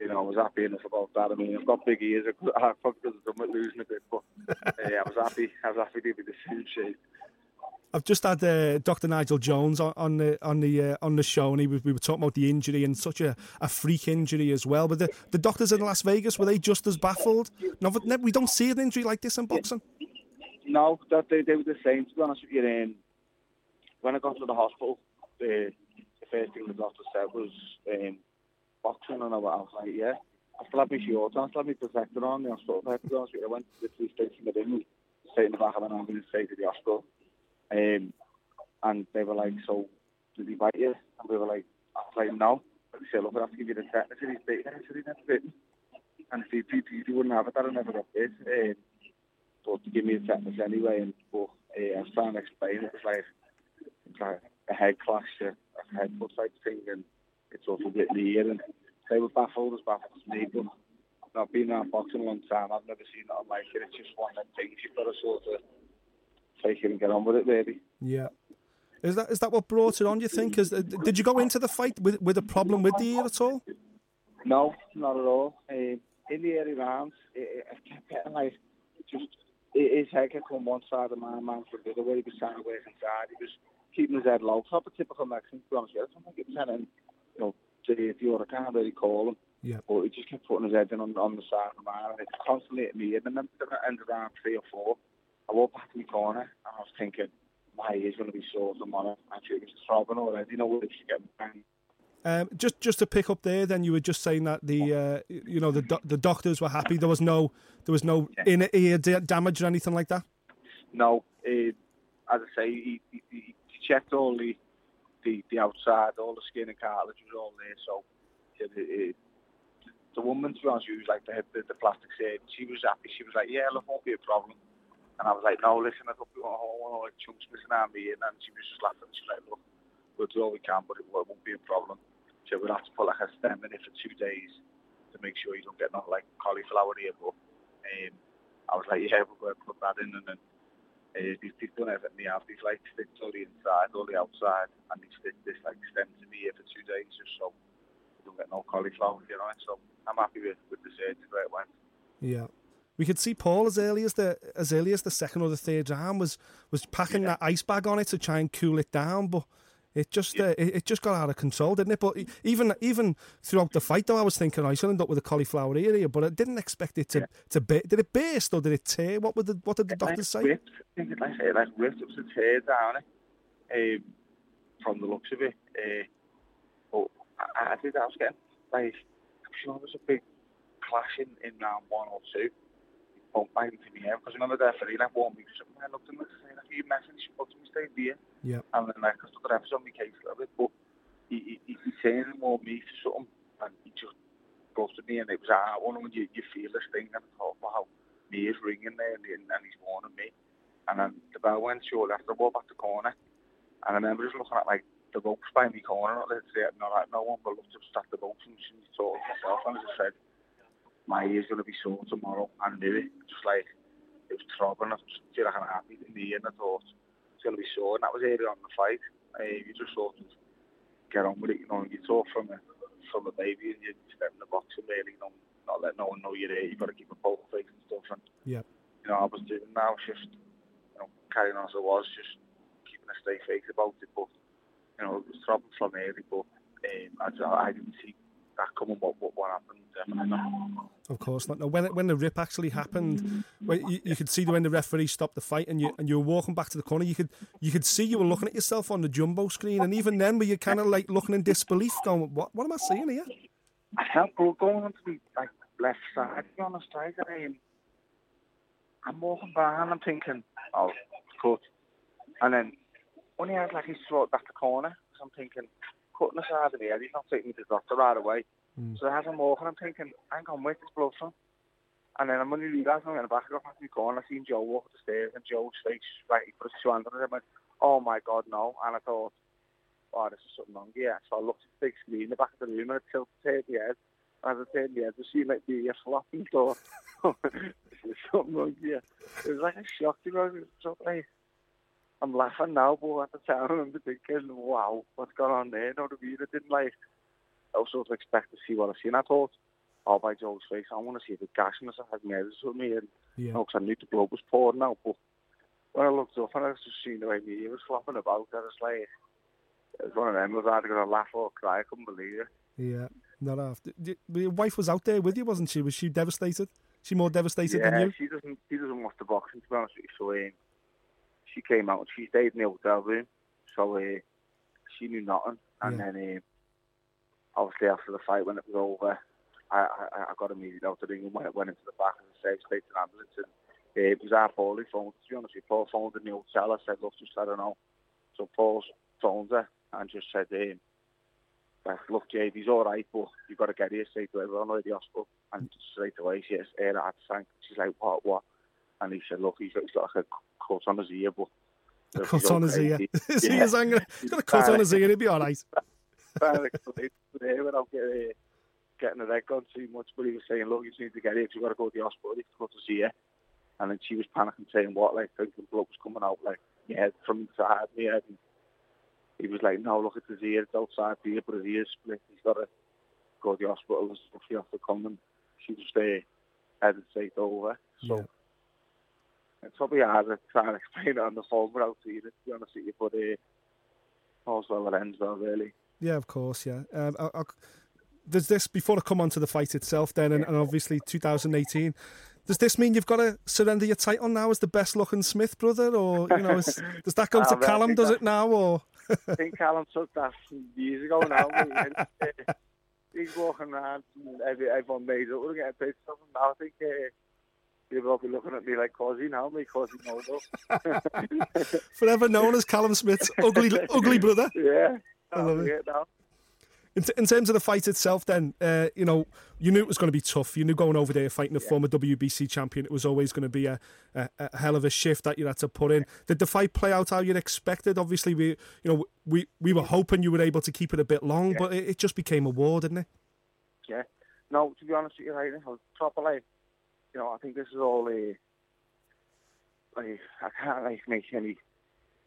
you know, I was happy enough about that. I mean, I've got big ears. I probably could have done with losing a bit, but uh, I was happy. I was happy to be the same shape. I've just had uh, Dr. Nigel Jones on, on the on the uh, on the show, and he was, we were talking about the injury and such a, a freak injury as well. But the, the doctors in Las Vegas were they just as baffled? No, we don't see an injury like this in boxing. No, that they, they were the same. To be honest with you, um, when I got to the hospital, the, the first thing the doctor said was um, boxing, and I was, like, yeah. I still had my shorts on, I still had my protector on, the hospital. I went to the police station with him, straight in the back of an ambulance, straight to the hospital. Um, and they were like, so, did he bite you? And we were like, I was like, no. But they said, look, I have to give you the tetanus. And he's bitten. I said, he never bitten. And if he, if he, if he wouldn't have it, I'd have never got bit. Um, but to give me the tetanus anyway. And but uh, I was trying to explain it was like it's like a head clash, a, a head foot type thing, and it's all split in the ear. And they were baffled as baffled as me. But I've been around boxing a long time. I've never seen nothing like it. It's just one of them things you've got to sort of take it and get on with it, really. Yeah. Is that is that what brought it on? You think? Is, did you go into the fight with with a problem with the ear at all? No, not at all. Um, in the early rounds, it, it kept getting like just his head kept on one side of my man for the other way. He was trying to work inside. He was keeping his head low. Not a typical Mexican, to be honest with you. I don't think it was anything, you know, to the other. I can't really call him. Yeah. But he just kept putting his head in on, on the side of mine, and it constantly hit me. And then at the end of round three or four, I walked back to my corner, and I was thinking, my ear's going to be sore tomorrow. Actually, it was throbbing already. You know, where it's getting bang. Um, just just to pick up there, then you were just saying that the uh, you know the doc- the doctors were happy. There was no there was no inner ear da- damage or anything like that. No, uh, as I say, he, he, he checked all the, the the outside, all the skin and cartilage was all there. So it, it, the woman, to be honest, you, was like the, the, the plastic surgeon. She was happy. She was like, "Yeah, look, won't be a problem." And I was like, "No, listen, I don't want like chunks missing out me." And then she was just laughing. She's like, "Look, we'll do all we can, but it won't be a problem." So we'll have to put like a stem in it for two days to make sure you don't get nothing like cauliflower ear. But um, I was like, "Yeah, we're going to put that in." And then uh, these people everything they have, these like sticks all the inside, all the outside, and they stick this like stem to me here for two days just so you don't get no cauliflower, you know. So I'm happy with, with the surgery where it went. Yeah. We could see Paul as early as the as early as the second or the third round was was packing that ice bag on it to try and cool it down, but it just uh, it, it just got out of control, didn't it? But even even throughout the fight, though, I was thinking "Oh, I should end up with a cauliflower ear here, but I didn't expect it to to ba- did it burst or did it tear? What would the what did the It doctors like say? Ripped. I think it like, it like ripped. It was a tear down it, um, from the looks of it. Uh, but I, I think I was getting like I'm sure there was a big clash in, in round one or two. He back into me because remember there for like warned me something. I looked at him and said, "Like, "Are you messing?" She looked at me straight there. Yeah. And then like I took the reps on my case a little bit, but he he, he turned and warned me for something, and he just ghosted me, and it was ah, one when you you feel this thing, and I thought, wow, me is ringing there, and, and he's warning me. And then the bell went short after I walked back the corner, and I remember just looking at like the ropes by my corner, let's say not like no one, but looked up at the ropes and talking to myself, and as I said, my ear's gonna be sore tomorrow. I knew it, just like it was throbbing. I feel like an happy in the and I thought it's gonna be sore, and that was early on in the fight. Uh, you just sort of get on with it, you know. You talk from a from a baby, and you step in the box and really, you know, not let no one know you're there. You've got to keep a poker face and stuff, and Yeah. you know, I was doing now just, you know, carrying on as I was, just keeping a straight face about it. But, you know, it was throbbing from early, but um, I, I didn't see that coming what what, what happened. Definitely not. Of course not. No, when it, when the rip actually happened, when you, you could see when the referee stopped the fight and you and you were walking back to the corner, you could you could see you were looking at yourself on the jumbo screen, and even then, were you kind of like looking in disbelief, going, "What what am I seeing here?" I felt bro, going on to the like left side, to be honest? I mean, I'm walking by and I'm thinking, oh, cut. And then when he had like his throat back the corner, so I'm thinking, cutting the side of the head, he's not taking me to the doctor right away. Hmm. So as I'm walking, I'm thinking, hang on, where's this blood from? And then I'm only realising I'm in the back, I got back to the corner, I seen Joe walk up the stairs and Joe's face, right, he put his two hands on it, I went, oh my god, no. And I thought, oh, this is something wrong here. So I looked at the big screen in the back of the room and I tilted the head. As I turned the head, I see like the flopping door. this is something wrong here. It was like a shock to me. It was so, like, I'm laughing now, but at the time I remember thinking, wow, what's going on there? You know what I mean? I didn't like, I was sort of expect to see what I seen. I thought, oh, by Joe's face, I want to see in the side of my head or. And, Yeah. you know, 'cause I knew the blood was pouring out, but when I looked up and I was just seeing the way me he was flopping about, I was like, it was one of them, I was either going to laugh or cry, I couldn't believe it. Yeah, not after. Your wife was out there with you, wasn't she? Was she devastated? She more devastated yeah, than you? she doesn't, she doesn't watch the boxing, to be honest with you, so um, she came out and she stayed in the hotel room, so uh, she knew nothing, and Yeah. then um, obviously after the fight, when it was over, I, I, I got immediately out of the ring and went, went into the back and said, straight to the ambulance, and uh, it was our Paul who phoned, to be honest with you, Paul phoned in the hotel, I said, look, just don't know. So Paul phoned her and just said, um, like, look, Jade, he's all right, but you've got to get here straight away. We're on the way to the hospital. And straight away, she says, air at sank. She's like, what, what? And he said, look, he's got like a cut on his ear, but... A cut on his okay." ear. His yeah. ear's hanging. He's got a cut on his ear. He'll be all right. trying to explain without getting, uh, getting the leg on too much, but he was saying, look, you need to get 'cause you've got to go to the hospital, he's cut his ear. And then she was panicking, saying, what, like, thinking blood was coming out, like, yeah, from inside me. And he was like, no, look at his ear, it's outside the ear, but his ear's split, he's got to go to the hospital and stuff, he has to come, and she was there, headed straight over. So, Yeah. It's probably hard to try and explain it on the phone without seeing it, to be honest with you, but uh, all's well that ends well, really. Yeah, of course. Yeah. Um, I, I, does this before I come on to the fight itself, then, and, and obviously 2018? Does this mean you've got to surrender your title now as the best looking Smith brother, or you know, is, does that go Ah, to Callum? Does it now, or I think Callum took that years ago now. uh, he's walking around everyone made up. We're getting pictures of him now. I think uh, people will be looking at me like Cosy now, me Cosy Modo. forever known as Callum Smith's ugly, ugly brother? yeah, I love it. now. In, t- in terms of the fight itself, then, uh, you know, you knew it was going to be tough. You knew going over there fighting a former WBC champion, it was always going to be a, a, a hell of a shift that you had to put in. Did the fight play out how you'd expected? Obviously, we, you know, we, we were hoping you were able to keep it a bit long, but it, it just became a war, didn't it? Yeah. No, to be honest with you, right, I was proper like, you know, I think this is all a, like, I can't like make any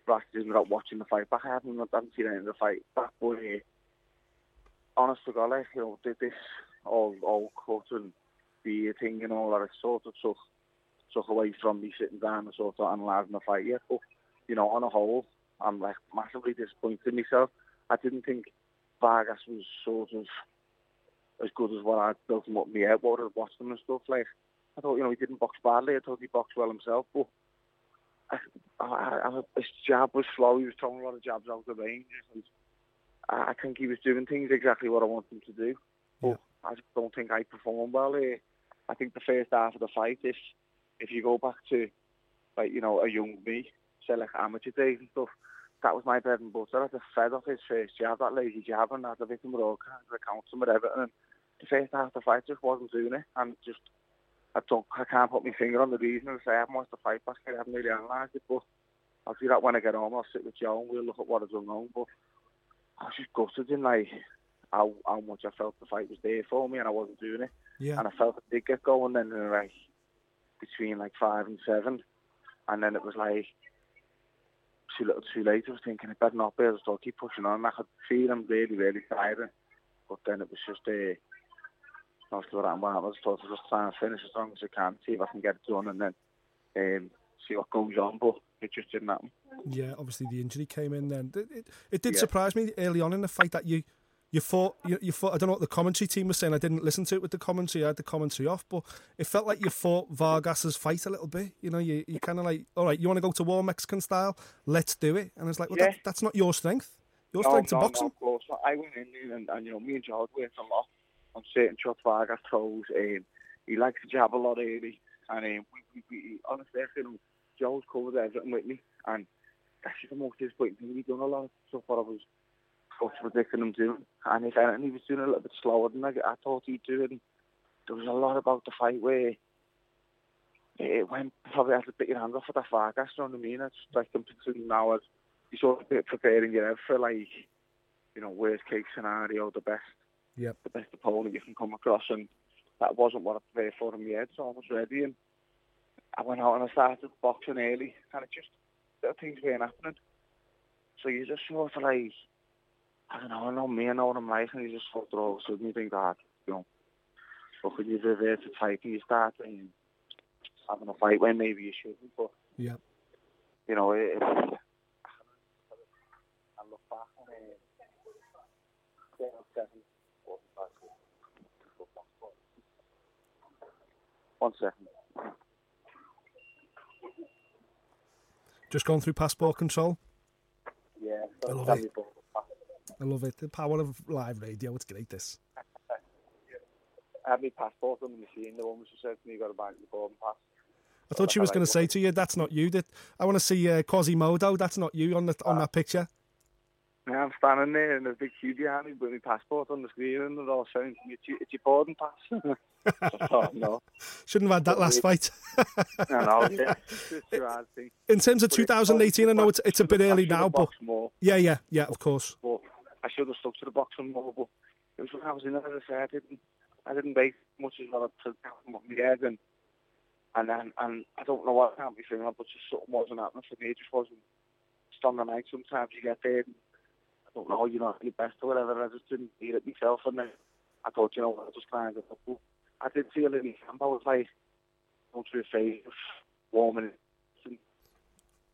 decisions without watching the fight back. I haven't, I haven't seen any of the fight back, but uh, honest to God, like, you know, did this all, all cut and beer thing and all that, it sort of took, took away from me sitting down and sort of analysing the fight, yeah. But, you know, on a whole, I'm like massively disappointed in myself. I didn't think Vargas was sort of as good as what I'd built him up in my head, what I'd watched him and stuff. Like, I thought, you know, he didn't box badly. I thought he boxed well himself, but I, I, I, his jab was slow. He was throwing a lot of jabs out of range. And I, I think he was doing things exactly what I wanted him to do. But I just don't think I performed well here. I think the first half of the fight, if if you go back to, like, you know, a young me, say like amateur days and stuff, that was my bread and butter. I was fed off his first jab, that lazy jab, and have hit him with all kinds of accounts and whatever. And the first half of the fight just wasn't doing it, and just I don't, I can't put my finger on the reason. I say I haven't watched the fight back. I haven't really analysed it, but I'll do that when I get home. I'll sit with Joe and we'll look at what I've done wrong. But I was just gutted in like how how much I felt the fight was there for me, and I wasn't doing it. Yeah. And I felt it did get going then in like between like five and seven, and then it was like too little, too late. I was thinking it better not be. I just thought keep pushing on. I could feel him really, really tired, but then it was just a. Uh, what happened, I thought I'd just try and finish as long as I can, see if I can get it done, and then um, see what goes on. But it just didn't happen. Yeah, obviously the injury came in then. It, it, it did Yeah. surprise me early on in the fight that you you thought you, you thought I don't know what the commentary team was saying. I didn't listen to it with the commentary. I had the commentary off, but it felt like you fought Vargas's fight a little bit. You know, you you kind of like, all right, you want to go to war Mexican style? Let's do it. And it's like, well, Yeah. that, that's not your strength. Your No, strength's no, boxing. No, of course. I went in there and, and you know, me and George worked a lot on certain shots Vargas throws. Um, he likes to jab a lot early. And um, we, we, we, honestly, feel him, Joe's covered everything with me. And that's just the most disappointing thing. We've done a lot of stuff what I was what's predicting him doing. And if anything, he was doing a little bit slower than I, I thought he'd do. And there was a lot about the fight where it went probably had to bit your hand off at that Vargas, you know what I mean? It's like I'm now as you sort of preparing your head for like, you know, worst case scenario, the best, Yep. the best opponent you can come across, and that wasn't what I prepared for in my head. So I was ready, and I went out and I started boxing early, and it just little things weren't happening. So you just sort of like, I don't know, I know me, I know what I'm like, and you just sort of all of a sudden you think that, you know, look when you revert to type and you start and having a fight when maybe you shouldn't, but Yeah. you know, it, it, I look back. Uh, yeah, seven, four, five, six, One second. Just going through passport control. Yeah, I love it. me about the past. I love it. The power of live radio. It's great. This. I had my passport on the machine. The woman said to me, "You got to buy the boarding pass." I thought she was going to say to you, "That's not you." That I want to see uh, Quasimodo. That's not you on the on that picture. Yeah, I'm standing there in a big queue behind me with my passport on the screen, and they're all saying to me, "It's your, it's your boarding pass." oh no, Shouldn't have had that last fight. I know. Yeah, it's a hard thing. In terms of But er 2018, I know it's it's a bit early now, but more. yeah, yeah, yeah, of course. but I should have stuck to the boxing more. But it was when I was in there, as I said, I didn't, I didn't base much as well to my head, and and then and I don't know what can't be feeling, but just something wasn't happening for me. It just wasn't. Just on the night, sometimes you get there, and I don't know, you're not your best or whatever. I just didn't feel it myself, and then I thought, you know, what, I just trying to. But I did feel in my camp. I was like going through a phase of warming. I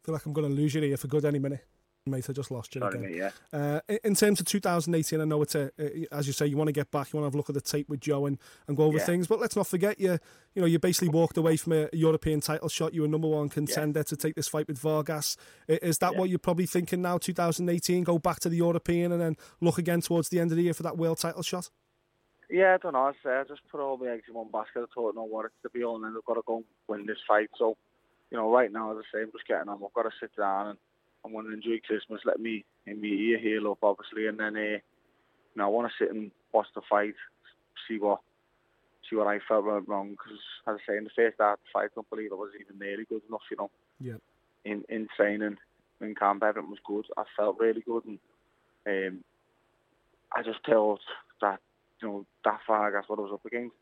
feel like I'm going to lose you here for good any minute. Mate, I just lost you Sorry, again. mate, yeah. Uh, in- terms of 2018, I know it's a, as you say, you want to get back, you want to have a look at the tape with Joe and, and go over Yeah. things. But let's not forget, you, you know, you basically walked away from a European title shot. You were number one contender to take this fight with Vargas. Is that Yeah. what you're probably thinking now? 2018, go back to the European and then look again towards the end of the year for that world title shot. Yeah, I don't know. I say I just put all my eggs in one basket. I thought, no, what it's to be all, and then I've got to go and win this fight. So, you know, right now, as I say, I'm just getting on. I've got to sit down and I want to enjoy Christmas. Let me in my ear heal up, obviously, and then, uh, you know, I want to sit and watch the fight, see what, see what I felt went wrong. Because, as I say, in the first half of the fight, I don't believe I was even nearly good enough. You know, Yeah. in in training, in camp, everything was good. I felt really good, and um, I just felt that you know that Vargas what I was up against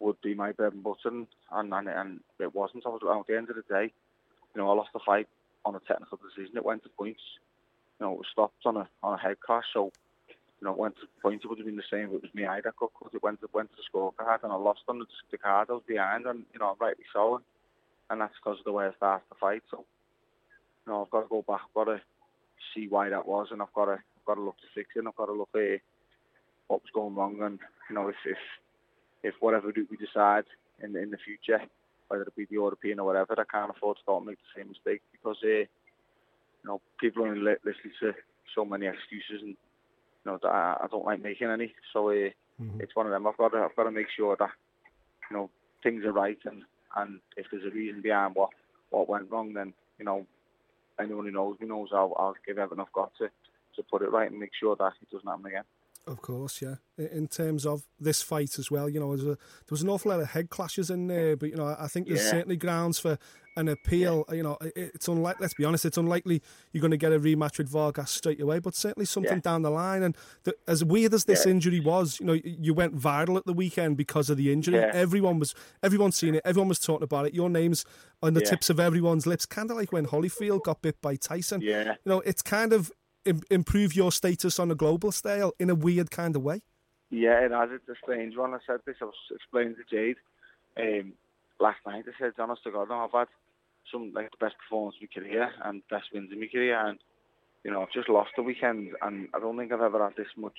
would be my bread and butter, and and, and it wasn't. I was at the end of the day, you know, I lost the fight on a technical decision. It went to points. You know, it was stopped on a on a head clash, so you know, it went to points. It would have been the same. if It was me that got cut. It went to went to the scorecard, and I lost on the, the card. I was behind, and you know, rightly so, and, that's because of the way I started the fight. So, you know, I've got to go back. I've got to see why that was, and I've got to I've got to look to fix it. And I've got to look at what was going wrong, and you know, if if if whatever we decide in in the future, whether it be the European or whatever, I can't afford to go and make the same mistake because uh, you know people only li- listen to so many excuses, and you know that I, I don't like making any. So uh, it's one of them. I've got to I've got to make sure that you know things are right, and and if there's a reason behind what what went wrong, then you know anyone who knows me knows I'll I'll give everything I've got to to put it right and make sure that it doesn't happen again. Of course, yeah. In terms of this fight as well, you know, there was an awful lot of head clashes in there, but you know, I think there's Yeah. certainly grounds for an appeal. You know, it's unlikely. Let's be honest, it's unlikely you're going to get a rematch with Vargas straight away, but certainly something Yeah. down the line. And the, as weird as this Yeah. injury was, you know, you went viral at the weekend because of the injury. Yeah. Everyone was, everyone's seen it. Everyone was talking about it. Your name's on the Yeah. tips of everyone's lips, kind of like when Holyfield got bit by Tyson. Yeah. You know, it's kind of improve your status on a global scale in a weird kind of way. Yeah, it has. It's a strange one. I said this. I was explaining to Jade um, last night. I said, honest to God, no, I've had some like the best performance of my career and best wins in my career, and you know, I've just lost the weekend, and I don't think I've ever had this much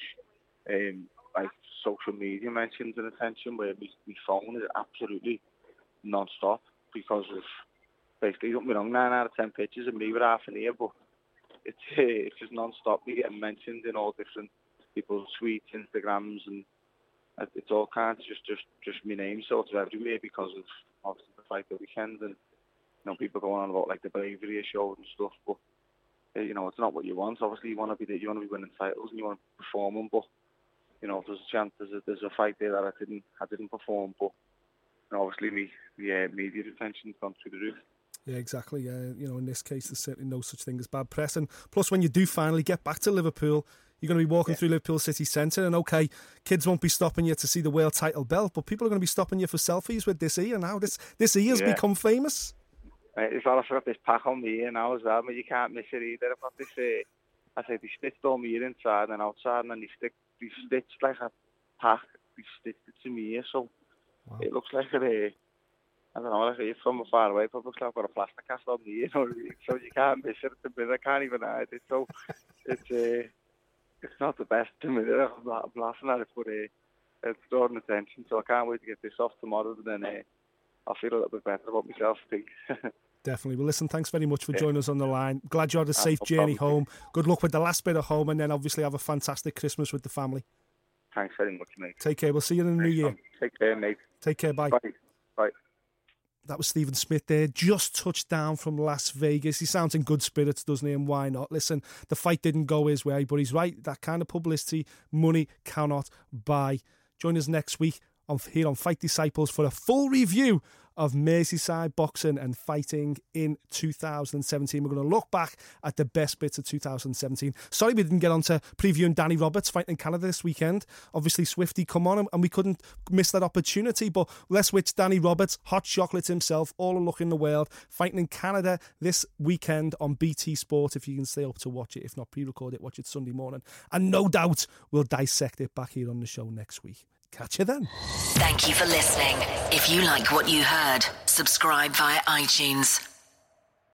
um, like social media mentions and attention where my, my phone is absolutely non-stop because of basically, don't be wrong, nine out of ten pitches and me with half an ear, but it's it's just non-stop me getting mentioned in all different people's tweets, Instagrams, and it's all kinds of just just just my name sort of everywhere because of obviously the fight the weekend and you know people going on about like the bravery of shows and stuff, but uh, you know it's not what you want. Obviously, you want to be you want to be winning titles and you want to perform them, but you know if there's a chance there's a, there's a fight there that I didn't I didn't perform, but you know, obviously me the uh, media attention's gone through the roof. Yeah, exactly. Uh, you know, in this case, there's certainly no such thing as bad press. And plus, when you do finally get back to Liverpool, you're going to be walking through Liverpool city centre, and okay, kids won't be stopping you to see the world title belt, but people are going to be stopping you for selfies with this ear now. This this ear has Yeah. become famous. Right, as well, I've got this pack on me here now as well, but you can't miss it either. I've got this, uh, I say they stitched all my ear inside and outside, and then they stick, they stitched like a pack, they stitched it to me ear, so it looks like a, I don't know, a, from far away, it looks I've got a plaster cast on me, you know I mean? So you can't miss it at the minute, I can't even hide it, so it's, uh, it's not the best the minute, I'm, I'm laughing at it, but uh, it's drawing attention, so I can't wait to get this off tomorrow, and then uh, I'll feel a little bit better about myself, I think. Definitely. Well, listen, thanks very much for joining us on the line. Glad you had a safe no journey home. Good luck with the last bit of home, and then obviously have a fantastic Christmas with the family. Thanks very much, mate. Take care. We'll see you in the new year. Take care, mate. Take care. Bye. Bye. Bye. That was Stephen Smith there, just touched down from Las Vegas. He sounds in good spirits, doesn't he? And why not? Listen, the fight didn't go his way, but he's right. That kind of publicity, money cannot buy. Join us next week on here on Fight Disciples for a full review of Merseyside boxing and fighting in 2017. We're going to look back at the best bits of 2017. Sorry we didn't get on to previewing Danny Roberts fighting in Canada this weekend. Obviously, Swifty come on and we couldn't miss that opportunity. But let's wish Danny Roberts, hot chocolate himself, all luck in the world, fighting in Canada this weekend on BT Sport. If you can stay up to watch it, if not pre-record it, watch it Sunday morning. And no doubt we'll dissect it back here on the show next week. Catch you then. Thank you for listening. If you like what you heard, subscribe via iTunes.